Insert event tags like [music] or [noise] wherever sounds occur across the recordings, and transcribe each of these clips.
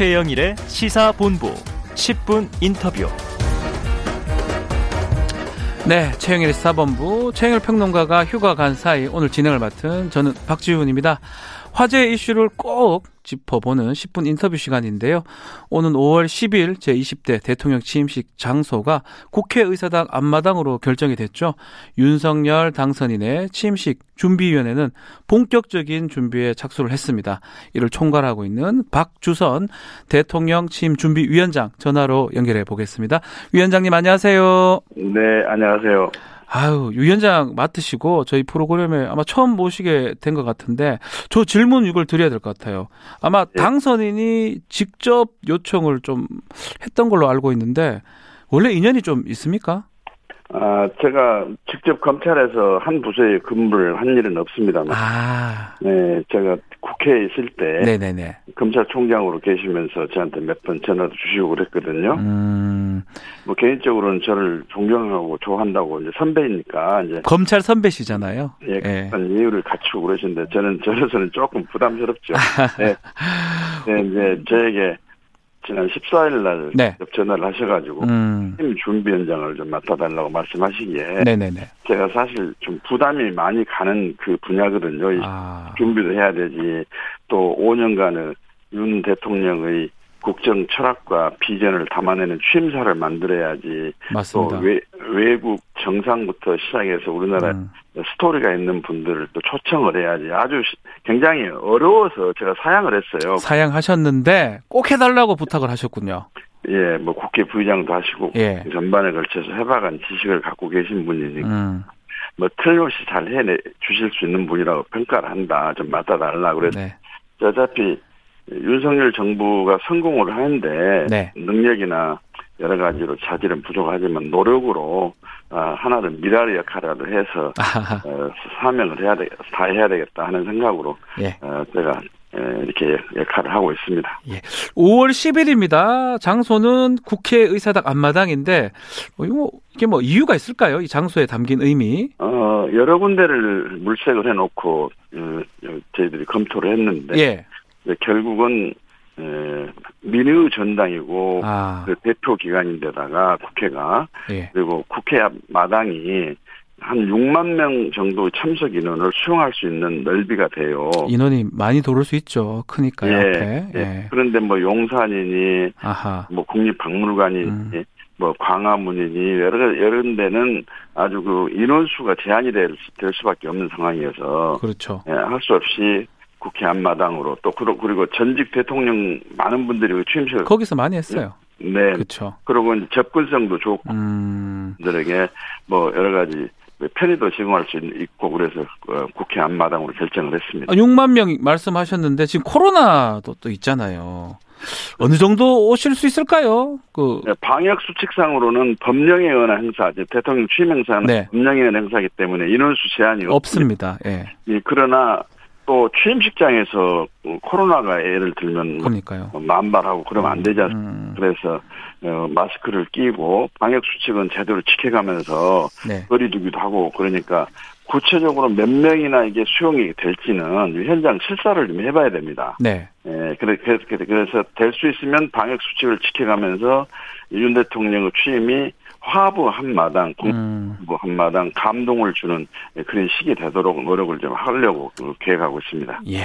최영일의 시사본부 10분 인터뷰. 네, 최영일의 시사본부 최영일 평론가가 휴가 간 사이 오늘 진행을 맡은 저는 박지훈입니다. 화제 이슈를 꼭 짚어보는 10분 인터뷰 시간인데요. 오는 5월 10일 제20대 대통령 취임식 장소가 국회의사당 앞마당으로 결정이 됐죠. 윤석열 당선인의 취임식 준비위원회는 본격적인 준비에 착수를 했습니다. 이를 총괄하고 있는 박주선 대통령 취임 준비위원장 전화로 연결해 보겠습니다. 위원장님 안녕하세요. 네, 안녕하세요. 아유, 위원장 맡으시고 저희 프로그램에 아마 처음 모시게 된 것 같은데 저 질문 이걸 드려야 될 것 같아요. 아마 네. 당선인이 직접 요청을 좀 했던 걸로 알고 있는데 원래 인연이 좀 있습니까? 아, 제가 직접 검찰에서 한 부서에 근무를 한 일은 없습니다만, 아, 네, 제가 국회에 있을 때 네네네. 검찰총장으로 계시면서 저한테 몇 번 전화도 주시고 그랬거든요. 음, 뭐 개인적으로는 저를 존경하고 좋아한다고 이제 선배이니까 이제 검찰 선배시잖아요. 예, 예. 그런 이유를 갖추고 그러시는데 저는 저로서는 조금 부담스럽죠. 네. [laughs] 네, 이제 저에게 지난 14일 날 네. 전화를 하셔가지고 음, 팀 준비위원장을 좀 맡아달라고 말씀하시기에 네네네. 제가 사실 좀 부담이 많이 가는 그 분야거든요. 이 아, 준비도 해야 되지. 또 5년간의 윤 대통령의 국정 철학과 비전을 담아내는 취임사를 만들어야지. 또 맞습니다. 외, 외국 정상부터 시작해서 우리나라 음, 스토리가 있는 분들을 또 초청을 해야지. 아주 시- 굉장히 어려워서 제가 사양을 했어요. 사양하셨는데 꼭 해달라고 부탁을 하셨군요. 예, 뭐 국회 부의장도 하시고 예. 전반에 걸쳐서 해박한 지식을 갖고 계신 분이니까 음, 뭐 틀림없이 잘 해내 주실 수 있는 분이라고 평가를 한다. 좀 맡아달라. 그래서 네. 어차피 윤석열 정부가 성공을 하는데 네. 능력이나 여러 가지로 자질은 부족하지만 노력으로 아, 하나는 미라의 역할이라도 해서 어, 사명을 해야 되, 다 해야 되겠다 하는 생각으로 예. 어, 제가 에, 이렇게 역할을 하고 있습니다. 5월 10일입니다. 장소는 국회의사당 앞마당인데 어, 이거 이게 뭐 이유가 있을까요? 이 장소에 담긴 의미. 어, 여러 군데를 물색을 해놓고 어, 어, 저희들이 검토를 했는데 예. 결국은 에, 민의 전당이고 아, 그 대표 기관인데다가 국회가 예. 그리고 국회 앞 마당이 한 6만 명 정도 참석 인원을 수용할 수 있는 넓이가 돼요. 인원이 많이 도를 수 있죠. 크니까요. 예. 예. 예. 그런데 뭐 용산이니 아하. 뭐 국립박물관이니 음. 뭐 광화문이니 여러 여러 데는 아주 그 인원수가 제한이 될, 수- 될 수밖에 없는 상황이어서 그렇죠. 예, 할 수 없이 국회 앞마당으로 또 그리고 전직 대통령 많은 분들이 그 취임식을 거기서 많이 했어요. 네 그렇죠. 그리고 접근성도 좋고 음. 분들에게 뭐 여러 가지 편의도 제공할 수 있고 그래서 어, 국회 앞마당으로 결정을 했습니다. 아, 6만 명 말씀하셨는데 지금 코로나도 또 있잖아요. 어느 정도 오실 수 있을까요? 그 네, 방역 수칙상으로는 법령에 의한 행사, 대통령 취임 행사는 네. 법령에 의한 행사이기 때문에 인원수 제한이 없습니다. 없습니다. 예. 예, 그러나 또 취임식장에서 어, 코로나가 예를 들면 뭐 그러니까요. 만발하고 그러면 안 되지 않습니까? 음, 그래서 어, 마스크를 끼고 방역 수칙은 제대로 지켜가면서 네. 거리두기도 하고 그러니까 구체적으로 몇 명이나 이게 수용이 될지는 현장 실사를 좀 해봐야 됩니다. 네. 예, 그래, 그래서, 그래서 될 수 있으면 방역 수칙을 지켜가면서 윤 대통령의 취임이 화부 한마당, 음. 공부 한마당 감동을 주는 그런 시기 되도록 노력을 좀 하려고 계획하고 있습니다. 예.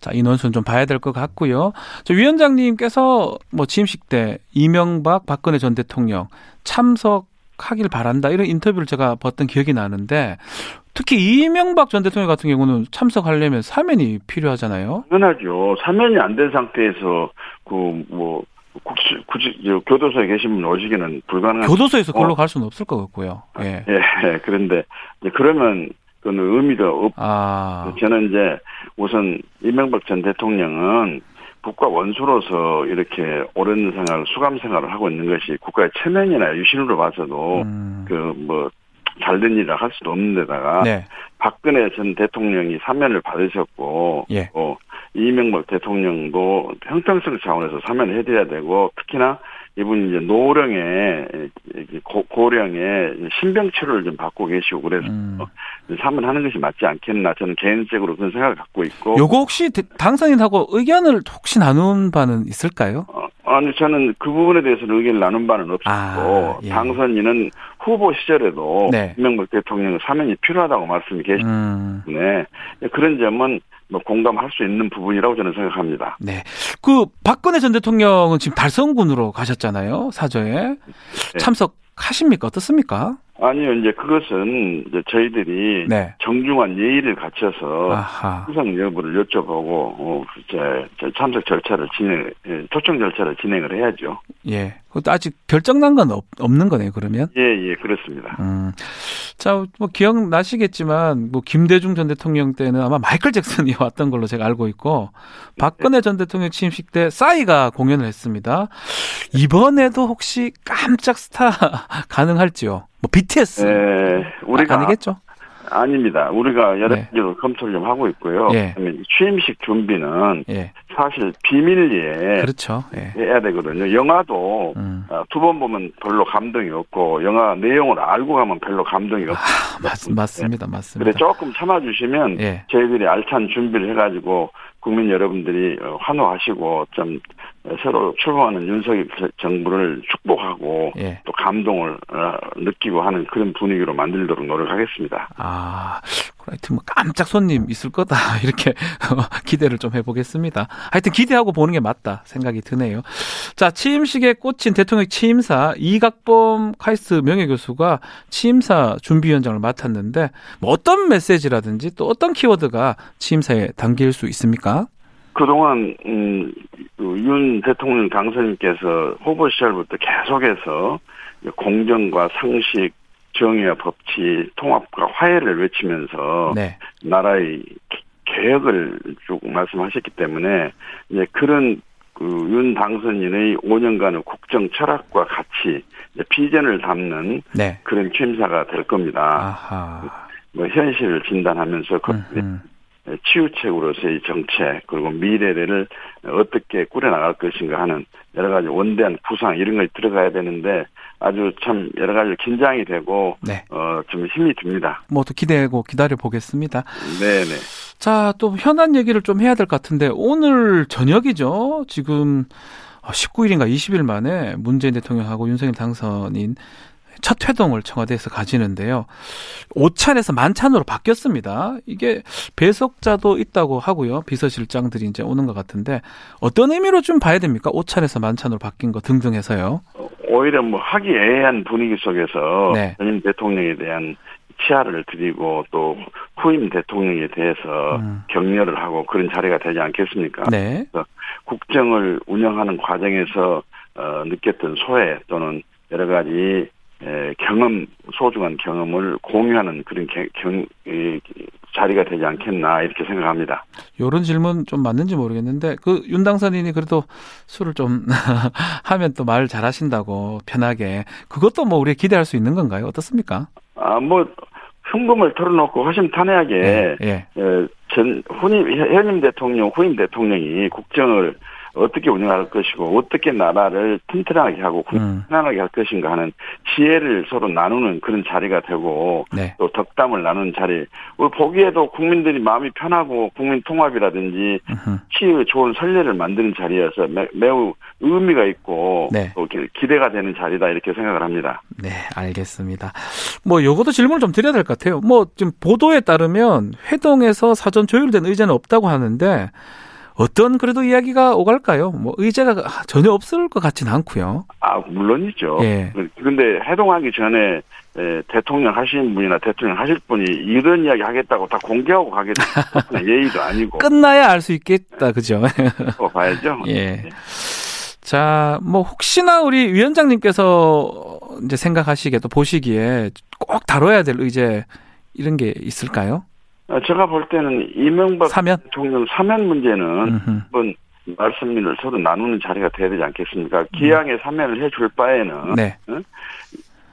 자, 인원수는 좀 봐야 될 것 같고요. 저 위원장님께서 뭐 취임식 때 이명박 박근혜 전 대통령 참석하길 바란다 이런 인터뷰를 제가 봤던 기억이 나는데 특히 이명박 전 대통령 같은 경우는 참석하려면 사면이 필요하잖아요. 당연하죠. 사면이 안 된 상태에서 그 뭐 굳이 저 교도소에 계신 분 오시기는 불가능한. 교도소에서 걸로 어. 갈 수는 없을 것 같고요. 예. 예, [laughs] 그런데 이제 그러면 그는 의미가 없. 아, 저는 이제 우선 이명박 전 대통령은 국가 원수로서 이렇게 오랜 생활, 수감 생활을 하고 있는 것이 국가의 체면이나 유신으로 봐서도 음, 그뭐 잘된 일을 할 수도 없는 데다가 네. 박근혜 전 대통령이 사면을 받으셨고 예. 또 이명박 대통령도 형평성 차원에서 사면을 해드려야 되고 특히나 이분이 이제 노령의 고, 고령의 신병 치료를 좀 받고 계시고 그래서 음. 사면하는 것이 맞지 않겠나 저는 개인적으로 그런 생각을 갖고 있고 요거 혹시 대- 당선인하고 의견을 혹시 나눈 바는 있을까요? 어, 아니 저는 그 부분에 대해서는 의견을 나눈 바는 없었고 아, 예. 당선인은 후보 시절에도 네. 이명박 대통령 사면이 필요하다고 말씀이 계시기 음. 때문에 그런 점은 뭐 공감할 수 있는 부분이라고 저는 생각합니다. 네. 그 박근혜 전 대통령은 지금 달성군으로 가셨잖아요. 사저에. 네. 참석하십니까? 어떻습니까? 아니요, 이제 그것은 이제 저희들이 네. 정중한 예의를 갖춰서 아하. 수상 여부를 여쭤보고 어, 이제 저 참석 절차를 진행, 예, 초청 절차를 진행을 해야죠. 예. 그것도 아직 결정난 건 없, 없는 거네요, 그러면. 예, 예, 그렇습니다. 음. 자, 뭐 기억 나시겠지만 뭐 김대중 전 대통령 때는 아마 마이클 잭슨이 [laughs] 왔던 걸로 제가 알고 있고 박근혜 전 대통령 취임식 때 싸이가 공연을 했습니다. 이번에도 혹시 깜짝 스타 [laughs] 가능할지요? 뭐 BTS 예, 우리가 아, 아니겠죠? 아닙니다. 우리가 여러 네. 가지로 검토를 좀 하고 있고요. 예. 취임식 준비는 예. 사실 비밀리에 그렇죠. 예. 해야 되거든요. 영화도 음. 두 번 보면 별로 감동이 없고 영화 내용을 알고 가면 별로 감동이 없고 아, 맞, 맞습니다. 그래 맞습니다. 조금 참아주시면 예. 저희들이 알찬 준비를 해가지고 국민 여러분들이 어, 환호하시고 좀 새로 출범하는 윤석열 정부를 축복하고 예. 또 감동을 어, 느끼고 하는 그런 분위기로 만들도록 노력하겠습니다. 아, 하여튼 뭐 깜짝 손님 있을 거다 [laughs] 이렇게 [laughs] 기대를 좀 해보겠습니다. 하여튼 기대하고 보는 게 맞다 생각이 드네요. 자, 취임식에 꽂힌 대통령 취임사 이각범 카이스트 명예교수가 취임사 준비위원장을 맡았는데 뭐 어떤 메시지라든지 또 어떤 키워드가 취임사에 담길 수 있습니까? 그동안 음, 그윤 대통령 당선인께서 후보 시절부터 계속해서 공정과 상식, 정의와 법치, 통합과 화해를 외치면서 네, 나라의 개- 개혁을 쭉 말씀하셨기 때문에 이제 그런 그윤 당선인의 5년간의 국정 철학과 같이 비전을 담는 네. 그런 취임사가 될 겁니다. 아하. 뭐 현실을 진단하면서 그 음, 치유책으로서의 정책 그리고 미래를 어떻게 꾸려나갈 것인가 하는 여러 가지 원대한 구상 이런 것이 들어가야 되는데 아주 참 여러 가지 긴장이 되고 네. 어좀 힘이 듭니다. 뭐또 기대하고 기다려 보겠습니다. 네네. 자, 또 현안 얘기를 좀 해야 될 것 같은데 오늘 저녁이죠. 지금 19일인가 20일 만에 문재인 대통령하고 윤석열 당선인 첫 회동을 청와대에서 가지는데요. 오찬에서 만찬으로 바뀌었습니다. 이게 배석자도 있다고 하고요. 비서실장들이 이제 오는 것 같은데 어떤 의미로 좀 봐야 됩니까? 오찬에서 만찬으로 바뀐 거 등등 해서요. 오히려 뭐 화기애애한 분위기 속에서 네. 전임 대통령에 대한 치하를 드리고 또 후임 대통령에 대해서 음. 격려를 하고 그런 자리가 되지 않겠습니까? 네. 국정을 운영하는 과정에서 어, 느꼈던 소외 또는 여러 가지 에, 경험 소중한 경험을 공유하는 그런 게- 경, 이, 자리가 되지 않겠나 이렇게 생각합니다. 요런 질문 좀 맞는지 모르겠는데 그 윤 당선인이 그래도 술을 좀 [laughs] 하면 또 말 잘하신다고 편하게 그것도 뭐 우리 기대할 수 있는 건가요? 어떻습니까? 아뭐 흥분을 털어놓고 허심탄회하게 예. 예. 에, 전 후임 현임 대통령 후임 대통령이 국정을 어떻게 운영할 것이고 어떻게 나라를 튼튼하게 하고 음. 편안하게 할 것인가 하는 지혜를 서로 나누는 그런 자리가 되고 네. 또 덕담을 나누는 자리. 우리 보기에도 국민들이 마음이 편하고 국민 통합이라든지. 치유 좋은 선례를 만드는 자리여서 매, 매우 의미가 있고 네. 또 기- 기대가 되는 자리다 이렇게 생각을 합니다. 네, 알겠습니다. 뭐 요것도 질문을 좀 드려야 될 것 같아요. 뭐 지금 보도에 따르면 회동에서 사전 조율된 의제는 없다고 하는데 어떤 그래도 이야기가 오갈까요? 뭐 의제가 전혀 없을 것 같지는 않고요. 아 물론이죠. 예. 그런데 해동하기 전에 에, 대통령 하시는 분이나 대통령 하실 분이 이런 이야기 하겠다고 다 공개하고 가게 되면 [laughs] 예의도 아니고 끝나야 알 수 있겠다, 그죠? 또 봐야죠. [laughs] 예. 자, 뭐 혹시나 우리 위원장님께서 이제 생각하시기에 또 보시기에 꼭 다뤄야 될 의제 이런 게 있을까요? 어, 제가 볼 때는 이명박 사면? 대통령 사면 문제는 음흠. 한번 말씀을 서로 나누는 자리가 돼야 되지 않겠습니까? 기왕에 사면을 해줄 바에는 네.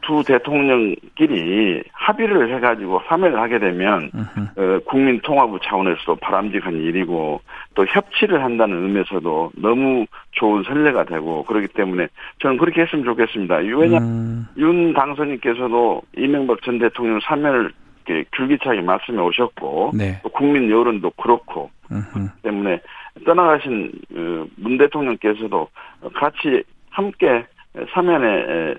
두 대통령끼리 합의를 해가지고 사면을 하게 되면. 어, 국민 통합부 차원에서도 바람직한 일이고 또 협치를 한다는 의미에서도 너무 좋은 선례가 되고 그렇기 때문에 저는 그렇게 했으면 좋겠습니다. 왜냐 음, 윤 당선인께서도 이명박 전 대통령 사면을 이렇게 줄기차게 말씀해 오셨고 네. 또 국민 여론도 그렇고 음흠. 때문에 떠나가신 어, 문 대통령께서도 같이 함께 사면의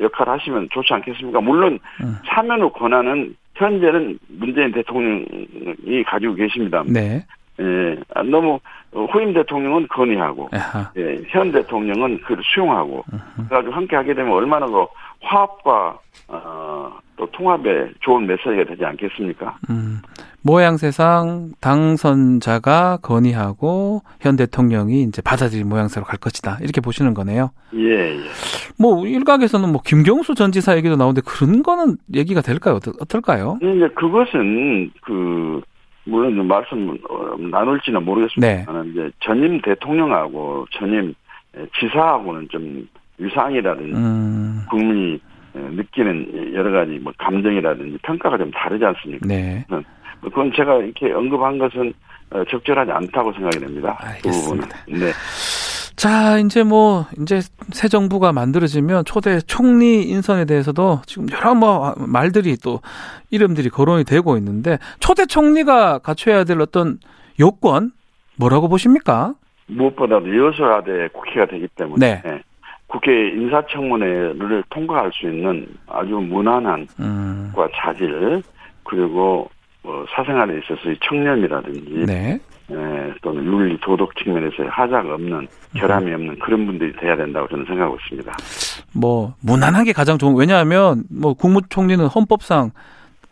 역할을 하시면 좋지 않겠습니까? 물론 음. 사면의 권한은 현재는 문재인 대통령이 가지고 계십니다. 네. 예, 아, 너무 후임 대통령은 건의하고 아하. 예, 현 대통령은 그를 수용하고 그래가지고 함께 하게 되면 얼마나 그 화합과 어, 또 통합에 좋은 메시지가 되지 않겠습니까? 음, 모양새상 당선자가 건의하고 현 대통령이 이제 받아들인 모양새로 갈 것이다. 이렇게 보시는 거네요. 예, 예. 뭐 일각에서는 뭐 김경수 전 지사 얘기도 나오는데 그런 거는 얘기가 될까요? 어떨- 어떨까요? 이제 그것은 그 물론 좀 말씀 어, 나눌지는 모르겠습니다만 이제 전임 대통령하고 전임 지사하고는 좀 위상이라든지 음, 국민이 느끼는 여러 가지 뭐 감정이라든지 평가가 좀 다르지 않습니까? 네. 그건 제가 이렇게 언급한 것은 어, 적절하지 않다고 생각이 됩니다. 그. 알겠습니다. 네. 자, 이제 뭐, 이제 새 정부가 만들어지면 초대 총리 인선에 대해서도 지금 여러 뭐 말들이 또 이름들이 거론이 되고 있는데 초대 총리가 갖춰야 될 어떤 요건 뭐라고 보십니까? 무엇보다도 여소야대 국회가 되기 때문에 네. 국회 인사청문회를 통과할 수 있는 아주 무난한 음, 과 자질 그리고 뭐 사생활에 있어서의 청렴이라든지 네. 에, 또는 윤리 도덕 측면에서의 하자가 없는 결함이 없는 그런 분들이 돼야 된다고 저는 생각하고 있습니다. 뭐 무난한 게 가장 좋은 왜냐하면 뭐 국무총리는 헌법상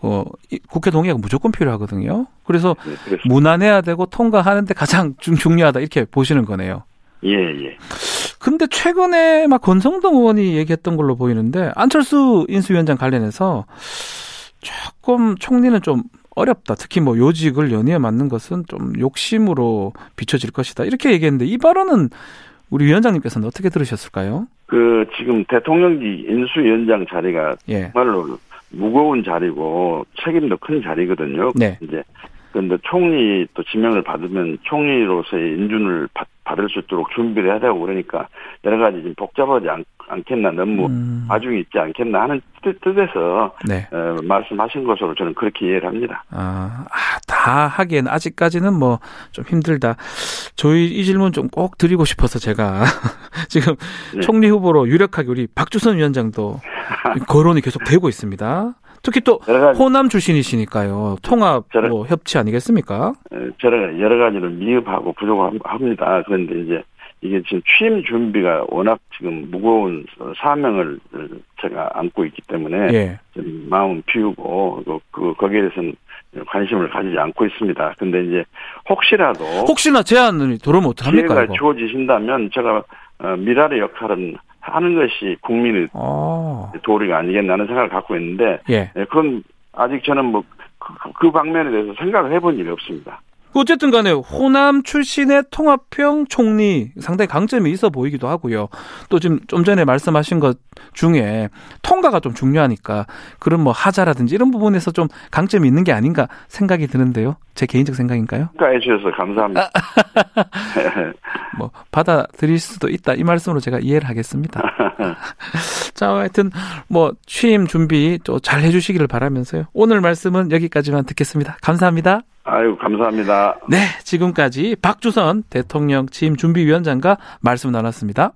어, 이- 국회 동의가 무조건 필요하거든요. 그래서 네, 무난해야 되고 통과하는데 가장 중, 중요하다 이렇게 보시는 거네요. 예 예. 근데 최근에 막 권성동 의원이 얘기했던 걸로 보이는데 안철수 인수위원장 관련해서 조금 총리는 좀 어렵다. 특히 뭐 요직을 연이어 맡는 것은 좀 욕심으로 비춰질 것이다. 이렇게 얘기했는데 이 발언은 우리 위원장님께서는 어떻게 들으셨을까요? 그 지금 대통령직 인수위원장 자리가 예. 정말로 무거운 자리고 책임도 큰 자리거든요. 네. 이제 그런데 총리 또 지명을 받으면 총리로서의 인준을 받, 받을 수 있도록 준비를 해야 되고 그러니까 여러 가지 좀 복잡하지 않, 않겠나 너무 음, 과중이 있지 않겠나 하는 뜻, 뜻에서 네. 어, 말씀하신 것으로 저는 그렇게 이해를 합니다. 아, 아, 다 하기엔 아직까지는 뭐 좀 힘들다. 저희 이 질문 좀 꼭 드리고 싶어서 제가 [laughs] 지금 네. 총리 후보로 유력하게 우리 박주선 위원장도 [laughs] 거론이 계속 되고 있습니다. 특히 또 호남 출신이시니까요. 통합 저는- 뭐 협치 아니겠습니까? 어, 여러, 여러 가지를 미흡하고 부족합니다. 그런데 이제 이게 지금 취임 준비가 워낙 지금 무거운 사명을 제가 안고 있기 때문에 예. 좀 마음 비우고 그, 그 거기에 대해서는 관심을 가지지 않고 있습니다. 근데 이제 혹시라도 혹시나 제안을 들어오면 어떡합니까? 기회가 이거? 주어지신다면 제가 어, 미랄의 역할은 하는 것이 국민의 어, 도리가 아니겠나 하는 생각을 갖고 있는데 예. 예, 그건 아직 저는 뭐 그, 그 방면에 대해서 생각을 해본 일이 없습니다. 어쨌든 간에 호남 출신의 통합형 총리 상당히 강점이 있어 보이기도 하고요. 또 지금 좀 전에 말씀하신 것 중에 통과가 좀 중요하니까 그런 뭐 하자라든지 이런 부분에서 좀 강점이 있는 게 아닌가 생각이 드는데요. 제 개인적 생각인가요? 평가해 주셔서 감사합니다. [laughs] 뭐 받아들일 수도 있다 이 말씀으로 제가 이해를 하겠습니다. [laughs] 자, 하여튼 뭐 취임 준비 또 잘 해주시기를 바라면서요. 오늘 말씀은 여기까지만 듣겠습니다. 감사합니다. 아유 감사합니다. 네, 지금까지 박주선 대통령 취임 준비위원장과 말씀 나눴습니다.